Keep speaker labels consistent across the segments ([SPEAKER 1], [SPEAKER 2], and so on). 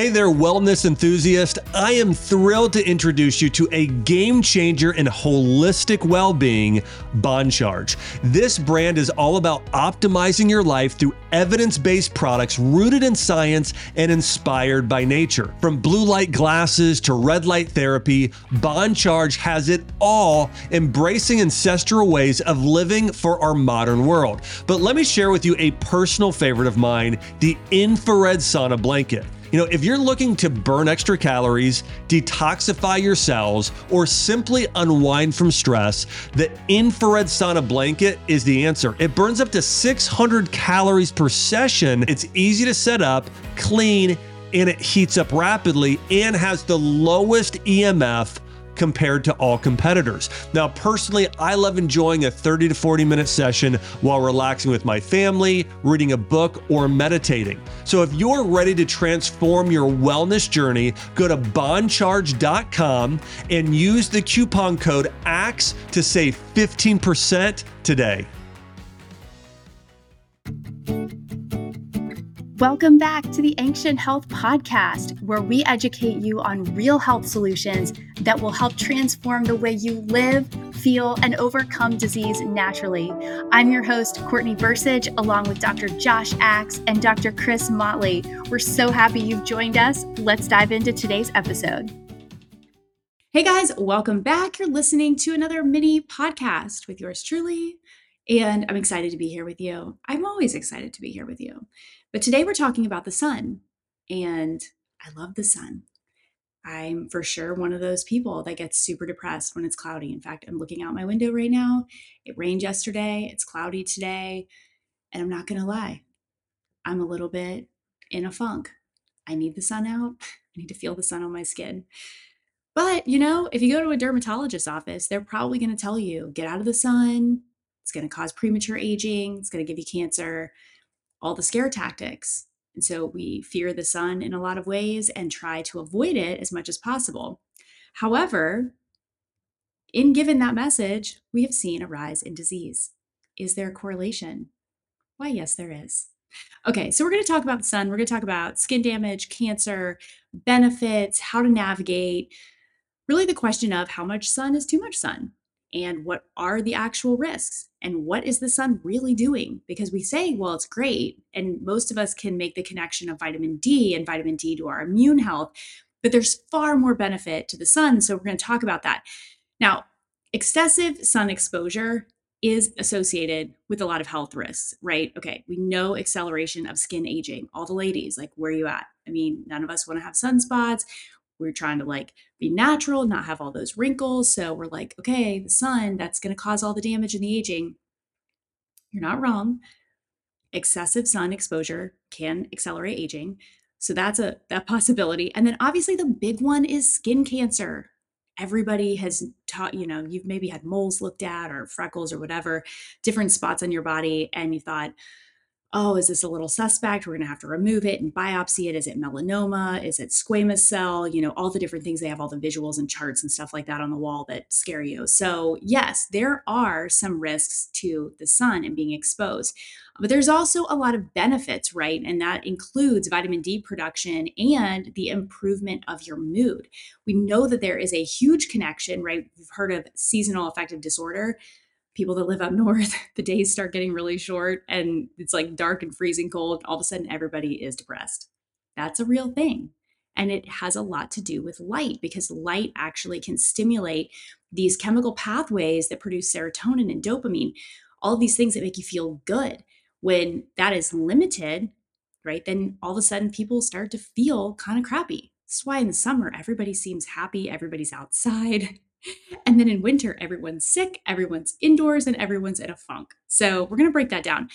[SPEAKER 1] Hey there, wellness enthusiast. I am thrilled to introduce you to a game changer in holistic well being, Bon Charge. This brand is all about optimizing your life through evidence based products rooted in science and inspired by nature. From blue light glasses to red light therapy, Bon Charge has it all, embracing ancestral ways of living for our modern world. But let me share with you a personal favorite of mine the infrared sauna blanket. You know, if you're looking to burn extra calories, detoxify your cells, or simply unwind from stress, the infrared sauna blanket is the answer. It burns up to 600 calories per session. It's easy to set up, clean, and it heats up rapidly and has the lowest EMF compared to all competitors. Now, personally, I love enjoying a 30 to 40 minute session while relaxing with my family, reading a book, or meditating. So if you're ready to transform your wellness journey, go to boncharge.com and use the coupon code AXE to save 15% today.
[SPEAKER 2] Welcome back to the Ancient Health Podcast, where we educate you on real health solutions that will help transform the way you live, feel, and overcome disease naturally. I'm your host, Courtney Versidge, along with Dr. Josh Axe and Dr. Chris Motley. We're so happy you've joined us. Let's dive into today's episode. Hey guys, welcome back. You're listening to another mini podcast with yours truly, and I'm excited to be here with you. I'm always excited to be here with you. But today we're talking about the sun, and I love the sun. I'm for sure one of those people that gets super depressed when it's cloudy. In fact, I'm looking out my window right now. It rained yesterday, it's cloudy today, and I'm not going to lie. I'm a little bit in a funk. I need the sun out. I need to feel the sun on my skin. But, you know, if you go to a dermatologist's office, they're probably going to tell you get out of the sun. It's going to cause premature aging. It's going to give you cancer all the scare tactics. And so we fear the sun in a lot of ways and try to avoid it as much as possible. However, in given that message, we have seen a rise in disease. Is there a correlation? Why, yes, there is. Okay, so we're going to talk about the sun. We're going to talk about skin damage, cancer, benefits, how to navigate. Really, the question of how much sun is too much sun and what are the actual risks and what is the sun really doing? Because we say well it's great and most of us can make the connection of vitamin d and vitamin d to our immune health but there's far more benefit to the sun so we're going to talk about that. Now excessive sun exposure is associated with a lot of health risks right? Okay we know acceleration of skin aging all the ladies like where are you at? I mean none of us want to have sunspots we're trying to like be natural, not have all those wrinkles. So we're like, okay, the sun, that's going to cause all the damage and the aging. You're not wrong. Excessive sun exposure can accelerate aging. So that's a that possibility. And then obviously the big one is skin cancer. Everybody has taught, you know, you've maybe had moles looked at or freckles or whatever, different spots on your body and you thought, oh, is this a little suspect? We're going to have to remove it and biopsy it. Is it melanoma? Is it squamous cell? You know, all the different things. They have all the visuals and charts and stuff like that on the wall that scare you. So, yes, there are some risks to the sun and being exposed. But there's also a lot of benefits, right? And that includes vitamin D production and the improvement of your mood. We know that there is a huge connection, right? We've heard of seasonal affective disorder people that live up north, the days start getting really short and it's like dark and freezing cold. All of a sudden, everybody is depressed. That's a real thing. And it has a lot to do with light because light actually can stimulate these chemical pathways that produce serotonin and dopamine, all these things that make you feel good. When that is limited, right, then all of a sudden people start to feel kind of crappy. That's why in the summer, everybody seems happy, everybody's outside, and then in winter, everyone's sick, everyone's indoors, and everyone's in a funk. So we're going to break that down.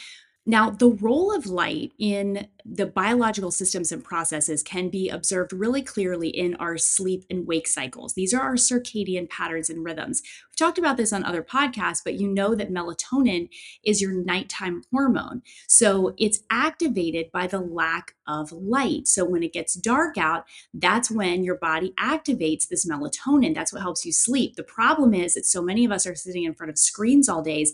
[SPEAKER 2] Now, the role of light in the biological systems and processes can be observed really clearly in our sleep and wake cycles. These are our circadian patterns and rhythms. We've talked about this on other podcasts, but you know that melatonin is your nighttime hormone. So it's activated by the lack of light. So when it gets dark out, that's when your body activates this melatonin. That's what helps you sleep. The problem is that so many of us are sitting in front of screens all days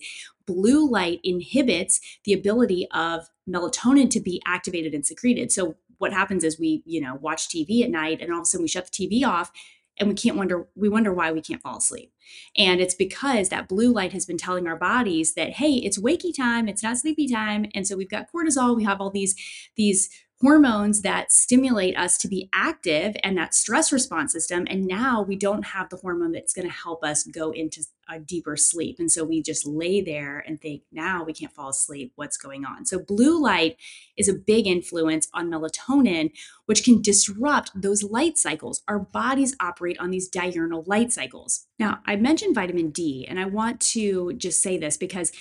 [SPEAKER 2] blue light inhibits the ability of melatonin to be activated and secreted. So what happens is we, you know, watch TV at night and all of a sudden we shut the TV off and we can't wonder we wonder why we can't fall asleep and it's because that blue light has been telling our bodies that hey it's wakey time it's not sleepy time and so we've got cortisol we have all these these hormones that stimulate us to be active and that stress response system. And now we don't have the hormone that's going to help us go into a deeper sleep. And so we just lay there and think, now we can't fall asleep. What's going on? So, blue light is a big influence on melatonin, which can disrupt those light cycles. Our bodies operate on these diurnal light cycles. Now, I mentioned vitamin D, and I want to just say this because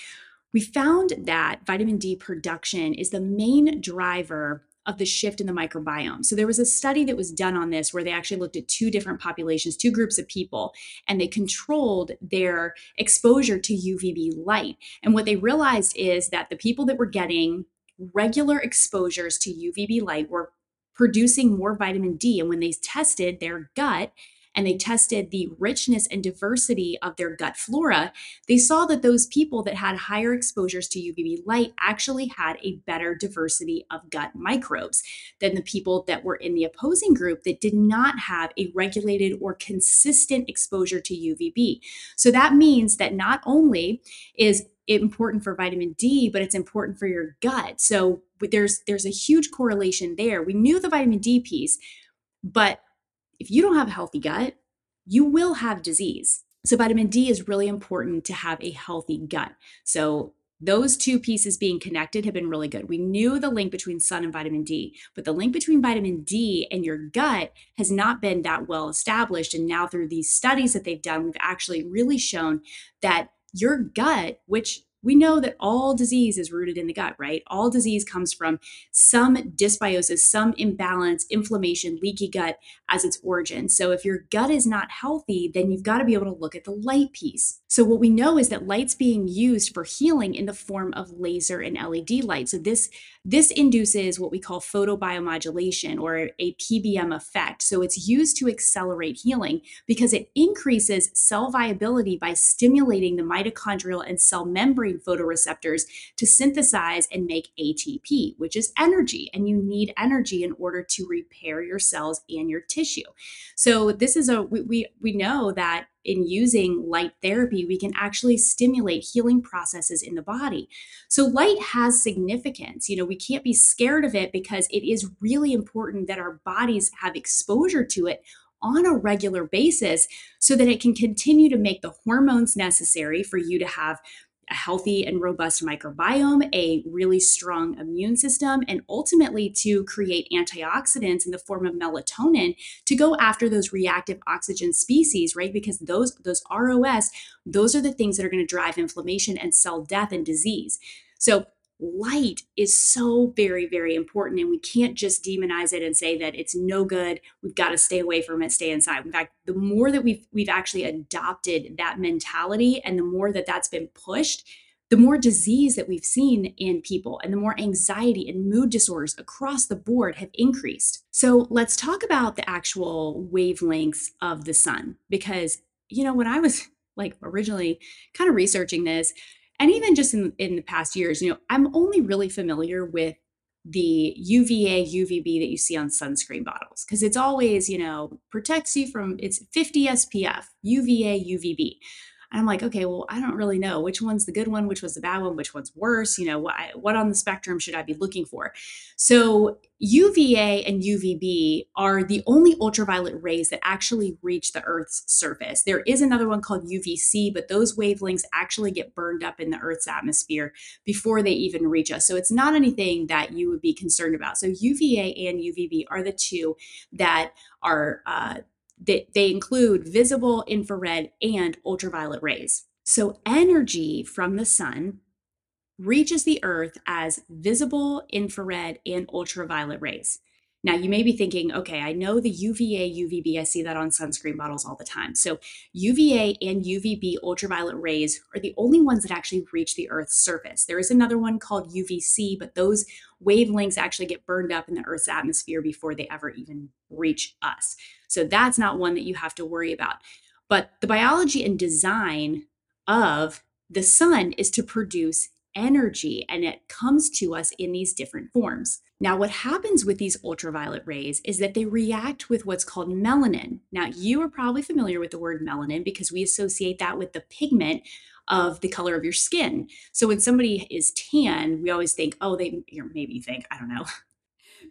[SPEAKER 2] we found that vitamin D production is the main driver of the shift in the microbiome. So there was a study that was done on this where they actually looked at two different populations, two groups of people, and they controlled their exposure to UVB light. And what they realized is that the people that were getting regular exposures to UVB light were producing more vitamin D. And when they tested their gut, and they tested the richness and diversity of their gut flora, they saw that those people that had higher exposures to UVB light actually had a better diversity of gut microbes than the people that were in the opposing group that did not have a regulated or consistent exposure to UVB. So that means that not only is it important for vitamin D, but it's important for your gut. So there's there's a huge correlation there. We knew the vitamin D piece, but if you don't have a healthy gut, you will have disease. So, vitamin D is really important to have a healthy gut. So, those two pieces being connected have been really good. We knew the link between sun and vitamin D, but the link between vitamin D and your gut has not been that well established. And now, through these studies that they've done, we've actually really shown that your gut, which we know that all disease is rooted in the gut, right? All disease comes from some dysbiosis, some imbalance, inflammation, leaky gut as its origin. So if your gut is not healthy, then you've got to be able to look at the light piece. So what we know is that light's being used for healing in the form of laser and LED light. So this this induces what we call photobiomodulation or a PBM effect. So it's used to accelerate healing because it increases cell viability by stimulating the mitochondrial and cell membrane photoreceptors to synthesize and make ATP, which is energy. And you need energy in order to repair your cells and your tissue. So this is a we we, we know that in using light therapy, we can actually stimulate healing processes in the body. So, light has significance. You know, we can't be scared of it because it is really important that our bodies have exposure to it on a regular basis so that it can continue to make the hormones necessary for you to have a healthy and robust microbiome, a really strong immune system, and ultimately to create antioxidants in the form of melatonin to go after those reactive oxygen species, right? Because those those ROS, those are the things that are going to drive inflammation and cell death and disease. So light is so very very important and we can't just demonize it and say that it's no good. We've got to stay away from it stay inside. In fact the more that we've we've actually adopted that mentality and the more that that's been pushed the more disease that we've seen in people and the more anxiety and mood disorders across the board have increased. So let's talk about the actual wavelengths of the sun because you know when i was like originally kind of researching this and even just in, in the past years, you know, I'm only really familiar with the UVA, UVB that you see on sunscreen bottles because it's always, you know, protects you from it's 50 SPF, UVA, UVB. I'm like, okay, well, I don't really know which one's the good one, which was the bad one, which one's worse. You know, what, what on the spectrum should I be looking for? So UVA and UVB are the only ultraviolet rays that actually reach the Earth's surface. There is another one called UVC, but those wavelengths actually get burned up in the Earth's atmosphere before they even reach us. So it's not anything that you would be concerned about. So UVA and UVB are the two that are uh, they, they include visible, infrared, and ultraviolet rays. So, energy from the sun reaches the earth as visible, infrared, and ultraviolet rays. Now, you may be thinking, okay, I know the UVA, UVB, I see that on sunscreen bottles all the time. So, UVA and UVB ultraviolet rays are the only ones that actually reach the Earth's surface. There is another one called UVC, but those wavelengths actually get burned up in the Earth's atmosphere before they ever even reach us. So, that's not one that you have to worry about. But the biology and design of the sun is to produce energy and it comes to us in these different forms. Now, what happens with these ultraviolet rays is that they react with what's called melanin. Now, you are probably familiar with the word melanin because we associate that with the pigment of the color of your skin. So when somebody is tan, we always think, oh, they, maybe think, I don't know,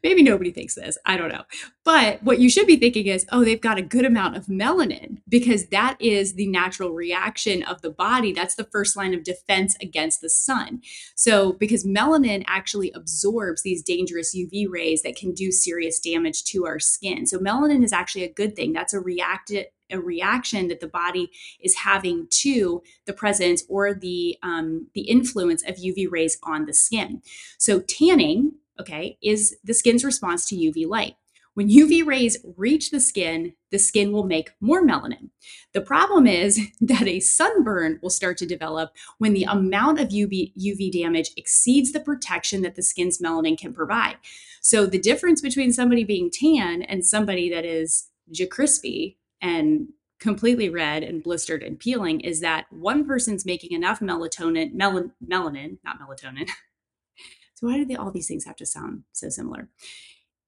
[SPEAKER 2] maybe nobody thinks this. I don't know. But what you should be thinking is, oh, they've got a good amount of melanin because that is the natural reaction of the body. That's the first line of defense against the sun. So, because melanin actually absorbs these dangerous UV rays that can do serious damage to our skin. So, melanin is actually a good thing. That's a reactive a reaction that the body is having to the presence or the um, the influence of UV rays on the skin. So tanning okay, is the skin's response to UV light. When UV rays reach the skin, the skin will make more melanin. The problem is that a sunburn will start to develop when the amount of UV, UV damage exceeds the protection that the skin's melanin can provide. So the difference between somebody being tan and somebody that is ja crispy and completely red and blistered and peeling is that one person's making enough melatonin, mel- melanin, not melatonin, So why do they all these things have to sound so similar?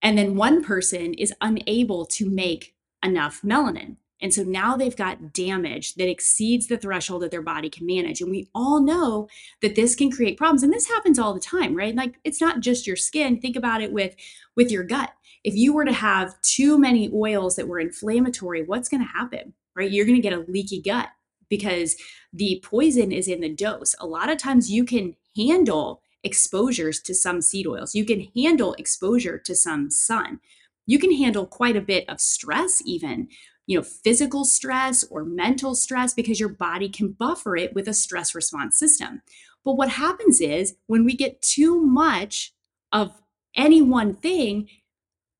[SPEAKER 2] And then one person is unable to make enough melanin. And so now they've got damage that exceeds the threshold that their body can manage. And we all know that this can create problems. And this happens all the time, right? Like it's not just your skin. Think about it with with your gut. If you were to have too many oils that were inflammatory, what's going to happen? Right? You're going to get a leaky gut because the poison is in the dose. A lot of times you can handle exposures to some seed oils. You can handle exposure to some sun. You can handle quite a bit of stress, even, you know, physical stress or mental stress, because your body can buffer it with a stress response system. But what happens is when we get too much of any one thing,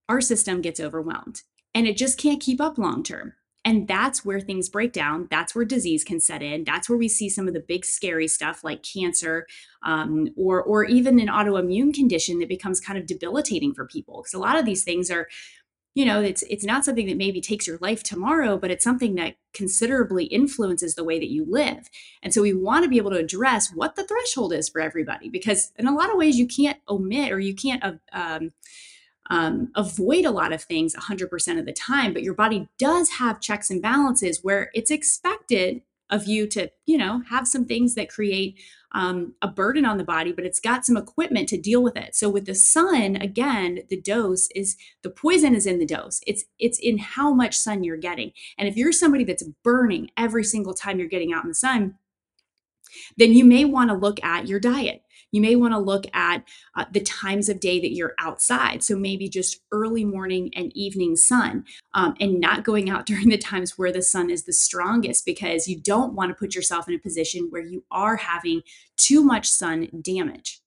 [SPEAKER 2] our system gets overwhelmed and it just can't keep up long term. And that's where things break down. That's where disease can set in. That's where we see some of the big scary stuff like cancer um, or, or even an autoimmune condition that becomes kind of debilitating for people. Because a lot of these things are, you know, it's it's not something that maybe takes your life tomorrow, but it's something that considerably influences the way that you live. And so we want to be able to address what the threshold is for everybody, because in a lot of ways you can't omit or you can't uh, um, um, avoid a lot of things 100% of the time, but your body does have checks and balances where it's expected of you to, you know, have some things that create um, a burden on the body, but it's got some equipment to deal with it. So with the sun, again, the dose is the poison is in the dose. It's it's in how much sun you're getting. And if you're somebody that's burning every single time you're getting out in the sun, then you may want to look at your diet. You may want to look at uh, the times of day that you're outside. So maybe just early morning and evening sun um, and not going out during the times where the sun is the strongest because you don't want to put yourself in a position where you are having too much sun damage.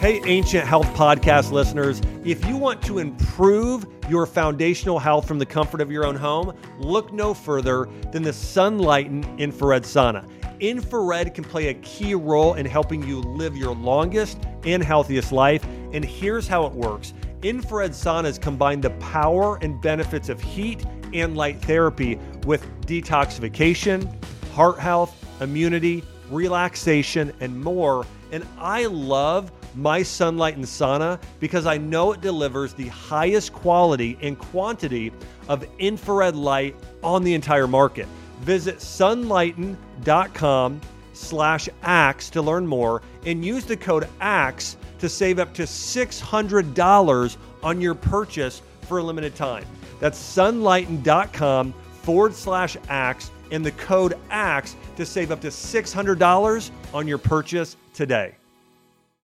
[SPEAKER 1] Hey, Ancient Health Podcast listeners, if you want to improve your foundational health from the comfort of your own home, look no further than the Sunlighten Infrared Sauna infrared can play a key role in helping you live your longest and healthiest life. And here's how it works infrared saunas combine the power and benefits of heat and light therapy with detoxification, heart health, immunity, relaxation, and more. And I love my Sunlighten Sauna because I know it delivers the highest quality and quantity of infrared light on the entire market. Visit sunlighten.com slash axe to learn more and use the code axe to save up to $600 on your purchase for a limited time. That's sunlighten.com forward slash axe and the code axe to save up to $600 on your purchase today.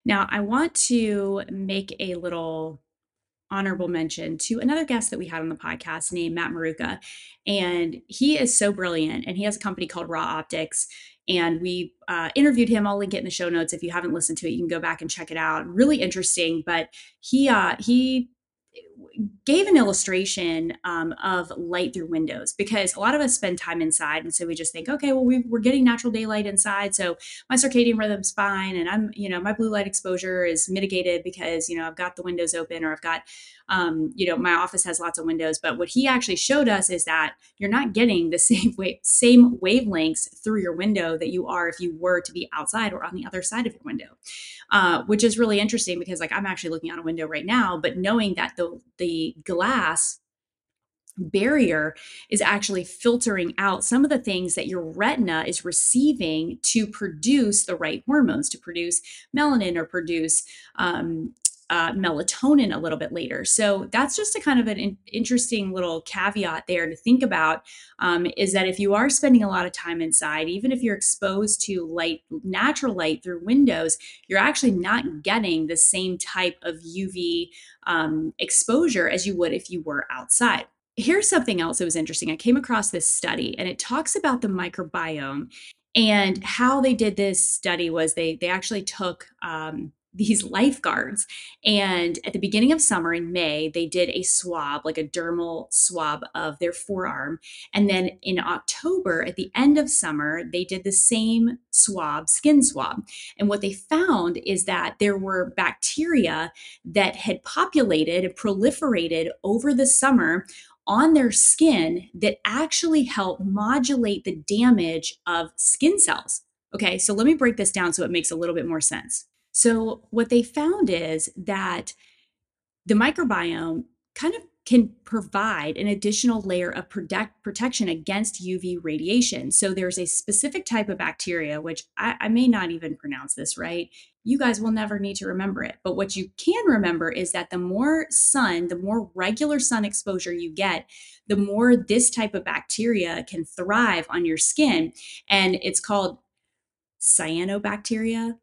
[SPEAKER 2] Now, I want to make a little honorable mention to another guest that we had on the podcast named Matt Maruca. And he is so brilliant. And he has a company called Ra Optics. And we uh, interviewed him. I'll link it in the show notes. If you haven't listened to it, you can go back and check it out. Really interesting. But he uh, he gave an illustration um, of light through windows because a lot of us spend time inside and so we just think okay well we, are getting natural daylight inside so my circadian rhythm's fine and i'm you know my blue light exposure is mitigated because you know i've got the windows open or i've got um, you know my office has lots of windows. But what he actually showed us is that you're not getting the same wave, same wavelengths through your window that you are if you were to be outside or on the other side of your window uh, which is really interesting because like i'm actually looking out a window right now but knowing that the the glass barrier is actually filtering out some of the things that your retina is receiving to produce the right hormones to produce melanin or produce um, uh, melatonin a little bit later. So that's just a kind of an in- interesting little caveat there to think about um, is that if you are spending a lot of time inside, even if you're exposed to light, natural light through windows, you're actually not getting the same type of UV um, exposure as you would if you were outside. Here's something else that was interesting. I came across this study and it talks about the microbiome and how they did this study was they they actually took um, these lifeguards. And at the beginning of summer in May, they did a swab, like a dermal swab of their forearm. And then in October, at the end of summer, they did the same swab, skin swab. And what they found is that there were bacteria that had populated and proliferated over the summer on their skin that actually help modulate the damage of skin cells. Okay, so let me break this down so it makes a little bit more sense. So, what they found is that the microbiome kind of can provide an additional layer of protect, protection against UV radiation. So, there's a specific type of bacteria, which I, I may not even pronounce this right. You guys will never need to remember it. But what you can remember is that the more sun, the more regular sun exposure you get, the more this type of bacteria can thrive on your skin. And it's called cyanobacteria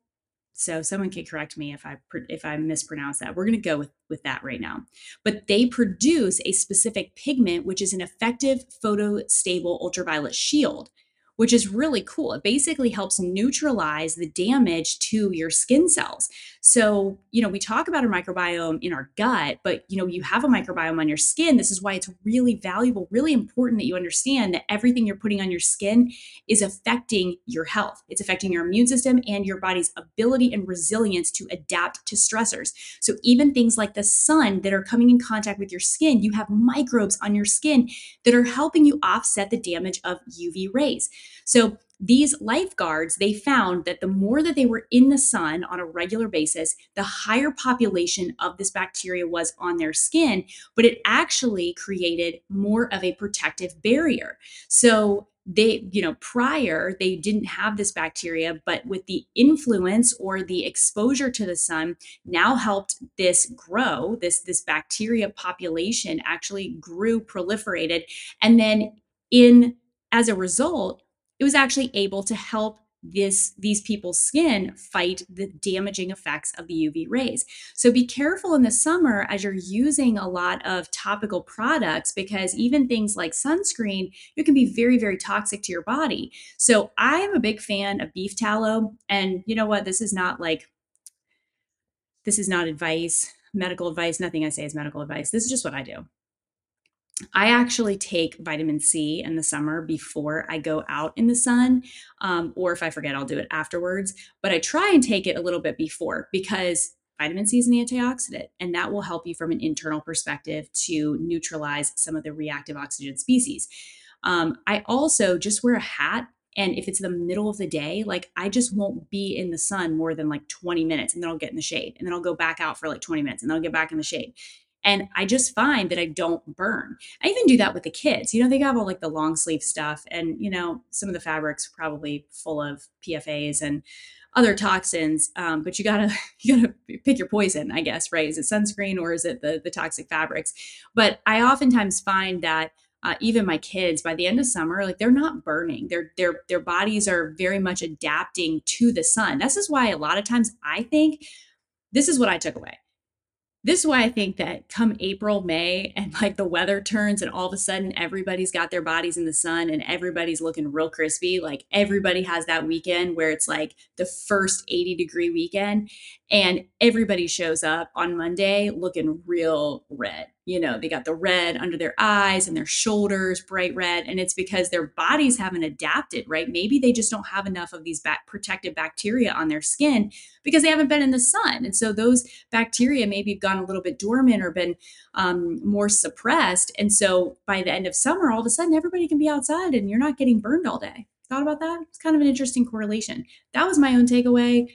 [SPEAKER 2] so someone can correct me if I if I mispronounce that. We're going to go with with that right now. But they produce a specific pigment which is an effective photostable ultraviolet shield which is really cool. It basically helps neutralize the damage to your skin cells. So, you know, we talk about a microbiome in our gut, but, you know, you have a microbiome on your skin. This is why it's really valuable, really important that you understand that everything you're putting on your skin is affecting your health. It's affecting your immune system and your body's ability and resilience to adapt to stressors. So, even things like the sun that are coming in contact with your skin, you have microbes on your skin that are helping you offset the damage of UV rays. So these lifeguards, they found that the more that they were in the sun on a regular basis, the higher population of this bacteria was on their skin, but it actually created more of a protective barrier. So they you know prior they didn't have this bacteria but with the influence or the exposure to the sun now helped this grow this this bacteria population actually grew proliferated and then in as a result it was actually able to help this these people's skin fight the damaging effects of the UV rays. So be careful in the summer as you're using a lot of topical products because even things like sunscreen, it can be very very toxic to your body. So I am a big fan of beef tallow and you know what this is not like this is not advice, medical advice, nothing I say is medical advice. This is just what I do. I actually take vitamin C in the summer before I go out in the sun. Um, or if I forget, I'll do it afterwards. But I try and take it a little bit before because vitamin C is an antioxidant, and that will help you from an internal perspective to neutralize some of the reactive oxygen species. Um, I also just wear a hat. And if it's the middle of the day, like I just won't be in the sun more than like 20 minutes and then I'll get in the shade and then I'll go back out for like 20 minutes and then I'll get back in the shade. And I just find that I don't burn. I even do that with the kids. You know, they have all like the long sleeve stuff, and, you know, some of the fabrics probably full of PFAs and other toxins. Um, but you gotta you gotta pick your poison, I guess, right? Is it sunscreen or is it the the toxic fabrics? But I oftentimes find that uh, even my kids by the end of summer like they're not burning their their their bodies are very much adapting to the sun this is why a lot of times i think this is what i took away this is why I think that come April, May, and like the weather turns, and all of a sudden everybody's got their bodies in the sun and everybody's looking real crispy. Like everybody has that weekend where it's like the first 80 degree weekend, and everybody shows up on Monday looking real red. You know, they got the red under their eyes and their shoulders bright red. And it's because their bodies haven't adapted, right? Maybe they just don't have enough of these back protective bacteria on their skin because they haven't been in the sun. And so those bacteria maybe have gone a little bit dormant or been um, more suppressed. And so by the end of summer, all of a sudden everybody can be outside and you're not getting burned all day. Thought about that? It's kind of an interesting correlation. That was my own takeaway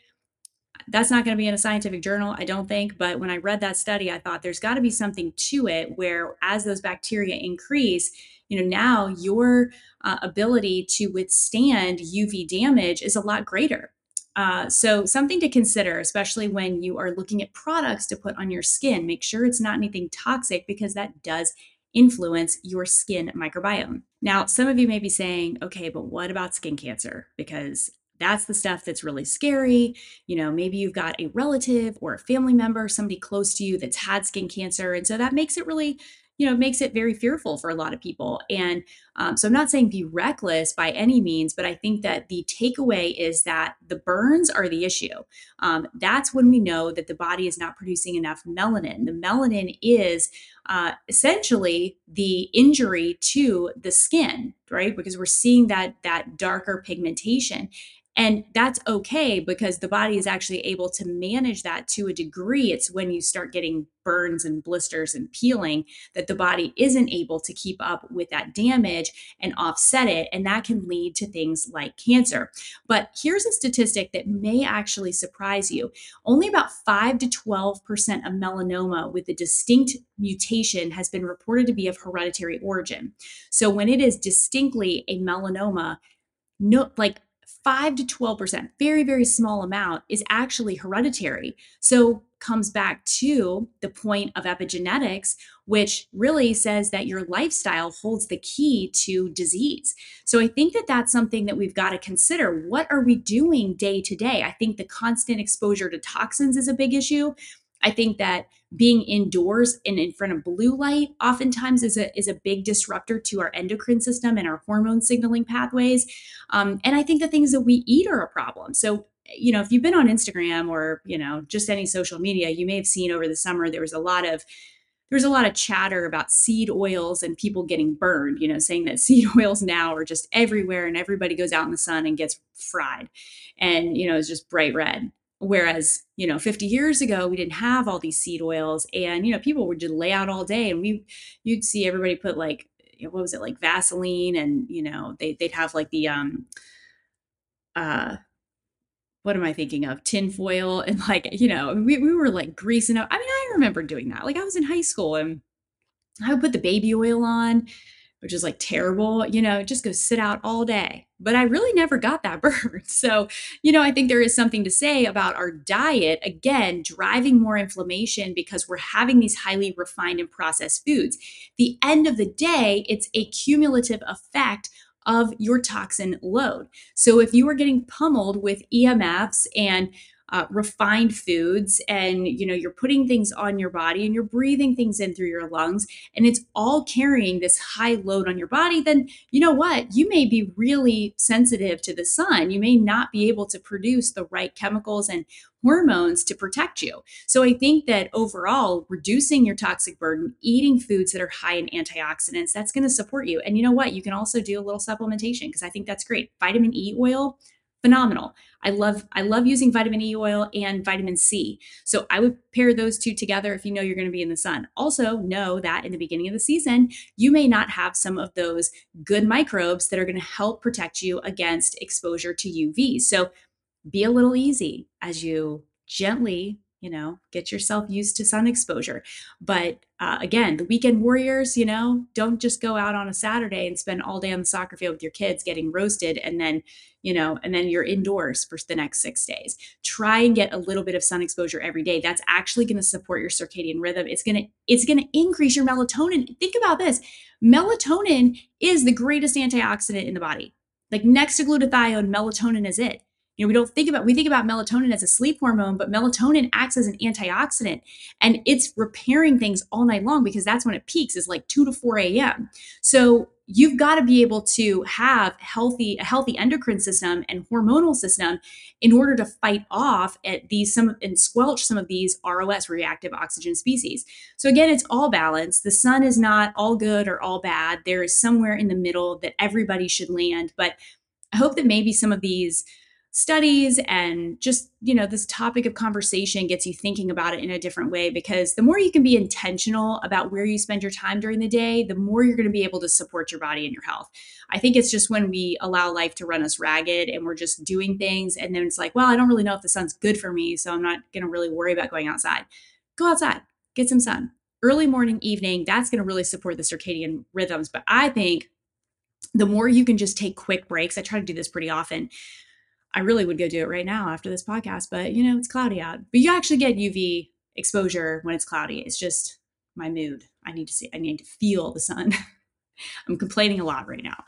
[SPEAKER 2] that's not going to be in a scientific journal, I don't think. But when I read that study, I thought there's got to be something to it where as those bacteria increase, you know, now your uh, ability to withstand UV damage is a lot greater. Uh, so, something to consider, especially when you are looking at products to put on your skin. Make sure it's not anything toxic because that does influence your skin microbiome. Now, some of you may be saying, okay, but what about skin cancer? Because that's the stuff that's really scary. You know, maybe you've got a relative or a family member, somebody close to you that's had skin cancer. And so that makes it really you know makes it very fearful for a lot of people and um, so i'm not saying be reckless by any means but i think that the takeaway is that the burns are the issue um, that's when we know that the body is not producing enough melanin the melanin is uh, essentially the injury to the skin right because we're seeing that that darker pigmentation and that's okay because the body is actually able to manage that to a degree. It's when you start getting burns and blisters and peeling that the body isn't able to keep up with that damage and offset it. And that can lead to things like cancer. But here's a statistic that may actually surprise you only about 5 to 12% of melanoma with a distinct mutation has been reported to be of hereditary origin. So when it is distinctly a melanoma, no, like 5 to 12%, very, very small amount, is actually hereditary. So, comes back to the point of epigenetics, which really says that your lifestyle holds the key to disease. So, I think that that's something that we've got to consider. What are we doing day to day? I think the constant exposure to toxins is a big issue. I think that being indoors and in front of blue light oftentimes is a is a big disruptor to our endocrine system and our hormone signaling pathways. Um, and I think the things that we eat are a problem. So you know, if you've been on Instagram or you know just any social media, you may have seen over the summer there was a lot of there's a lot of chatter about seed oils and people getting burned, you know, saying that seed oils now are just everywhere and everybody goes out in the sun and gets fried. And, you know, it's just bright red. Whereas, you know, 50 years ago, we didn't have all these seed oils and, you know, people would just lay out all day and we, you'd see everybody put like, what was it, like Vaseline and, you know, they, they'd have like the, um, uh, what am I thinking of? Tinfoil and like, you know, we, we were like greasing up. I mean, I remember doing that. Like I was in high school and I would put the baby oil on which is like terrible, you know, just go sit out all day. But I really never got that burn. So, you know, I think there is something to say about our diet, again, driving more inflammation because we're having these highly refined and processed foods. The end of the day, it's a cumulative effect of your toxin load. So if you are getting pummeled with EMFs and uh, refined foods and you know you're putting things on your body and you're breathing things in through your lungs and it's all carrying this high load on your body then you know what you may be really sensitive to the sun you may not be able to produce the right chemicals and hormones to protect you. So I think that overall, reducing your toxic burden, eating foods that are high in antioxidants, that's going to support you. And you know what? You can also do a little supplementation because I think that's great. Vitamin E oil, phenomenal. I love I love using vitamin E oil and vitamin C. So I would pair those two together if you know you're going to be in the sun. Also, know that in the beginning of the season, you may not have some of those good microbes that are going to help protect you against exposure to UV. So be a little easy as you gently you know, get yourself used to sun exposure. But uh, again, the weekend warriors, you know, don't just go out on a Saturday and spend all day on the soccer field with your kids getting roasted and then, you know, and then you're indoors for the next six days. Try and get a little bit of sun exposure every day. That's actually going to support your circadian rhythm. It's going to it's going to increase your melatonin. Think about this. Melatonin is the greatest antioxidant in the body. Like next to glutathione, melatonin is it You know, we don't think about we think about melatonin as a sleep hormone, but melatonin acts as an antioxidant and it's repairing things all night long because that's when it peaks is like 2 to 4 a.m. So you've got to be able to have healthy a healthy endocrine system and hormonal system in order to fight off at these some and squelch some of these ROS reactive oxygen species. So again, it's all balance. The sun is not all good or all bad. There is somewhere in the middle that everybody should land, but I hope that maybe some of these studies and just you know this topic of conversation gets you thinking about it in a different way because the more you can be intentional about where you spend your time during the day the more you're going to be able to support your body and your health. I think it's just when we allow life to run us ragged and we're just doing things and then it's like well i don't really know if the sun's good for me so i'm not going to really worry about going outside. Go outside get some sun. Early morning evening that's going to really support the circadian rhythms but i think the more you can just take quick breaks i try to do this pretty often I really would go do it right now after this podcast, but you know, it's cloudy out. But you actually get UV exposure when it's cloudy. It's just my mood. I need to see, I need to feel the sun. I'm complaining a lot right now.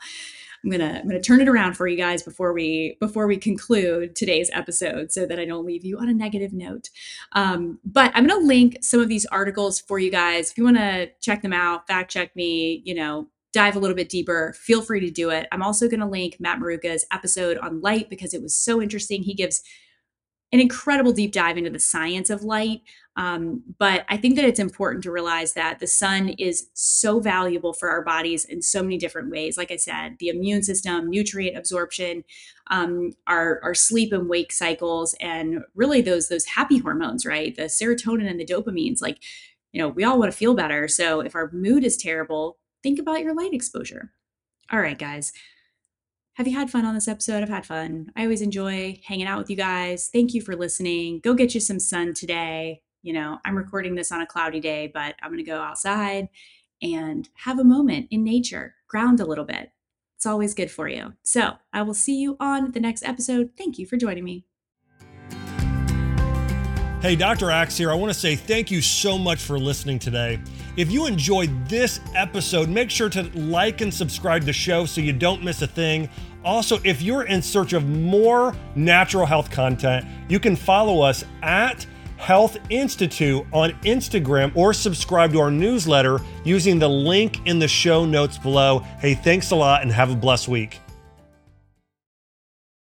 [SPEAKER 2] I'm gonna I'm gonna turn it around for you guys before we before we conclude today's episode, so that I don't leave you on a negative note. Um, but I'm gonna link some of these articles for you guys if you want to check them out, fact check me. You know, dive a little bit deeper, feel free to do it. I'm also going to link Matt Maruca's episode on light because it was so interesting. He gives an incredible deep dive into the science of light. Um, but I think that it's important to realize that the sun is so valuable for our bodies in so many different ways. Like I said, the immune system, nutrient absorption, um, our, our sleep and wake cycles, and really those those happy hormones, right? The serotonin and the dopamines. Like, you know, we all want to feel better. So if our mood is terrible, think about your light exposure. All right, guys. Have you had fun on this episode? I've had fun. I always enjoy hanging out with you guys. Thank you for listening. Go get you some sun today. You know, I'm recording this on a cloudy day, but I'm going to go outside and have a moment in nature, ground a little bit. It's always good for you. So I will see you on the next episode. Thank you for joining me.
[SPEAKER 1] Hey, Dr. Axe here. I want to say thank you so much for listening today. If you enjoyed this episode, make sure to like and subscribe to the show so you don't miss a thing. Also, if you're in search of more natural health content, you can follow us at Health Institute on Instagram or subscribe to our newsletter using the link in the show notes below. Hey, thanks a lot and have a blessed week.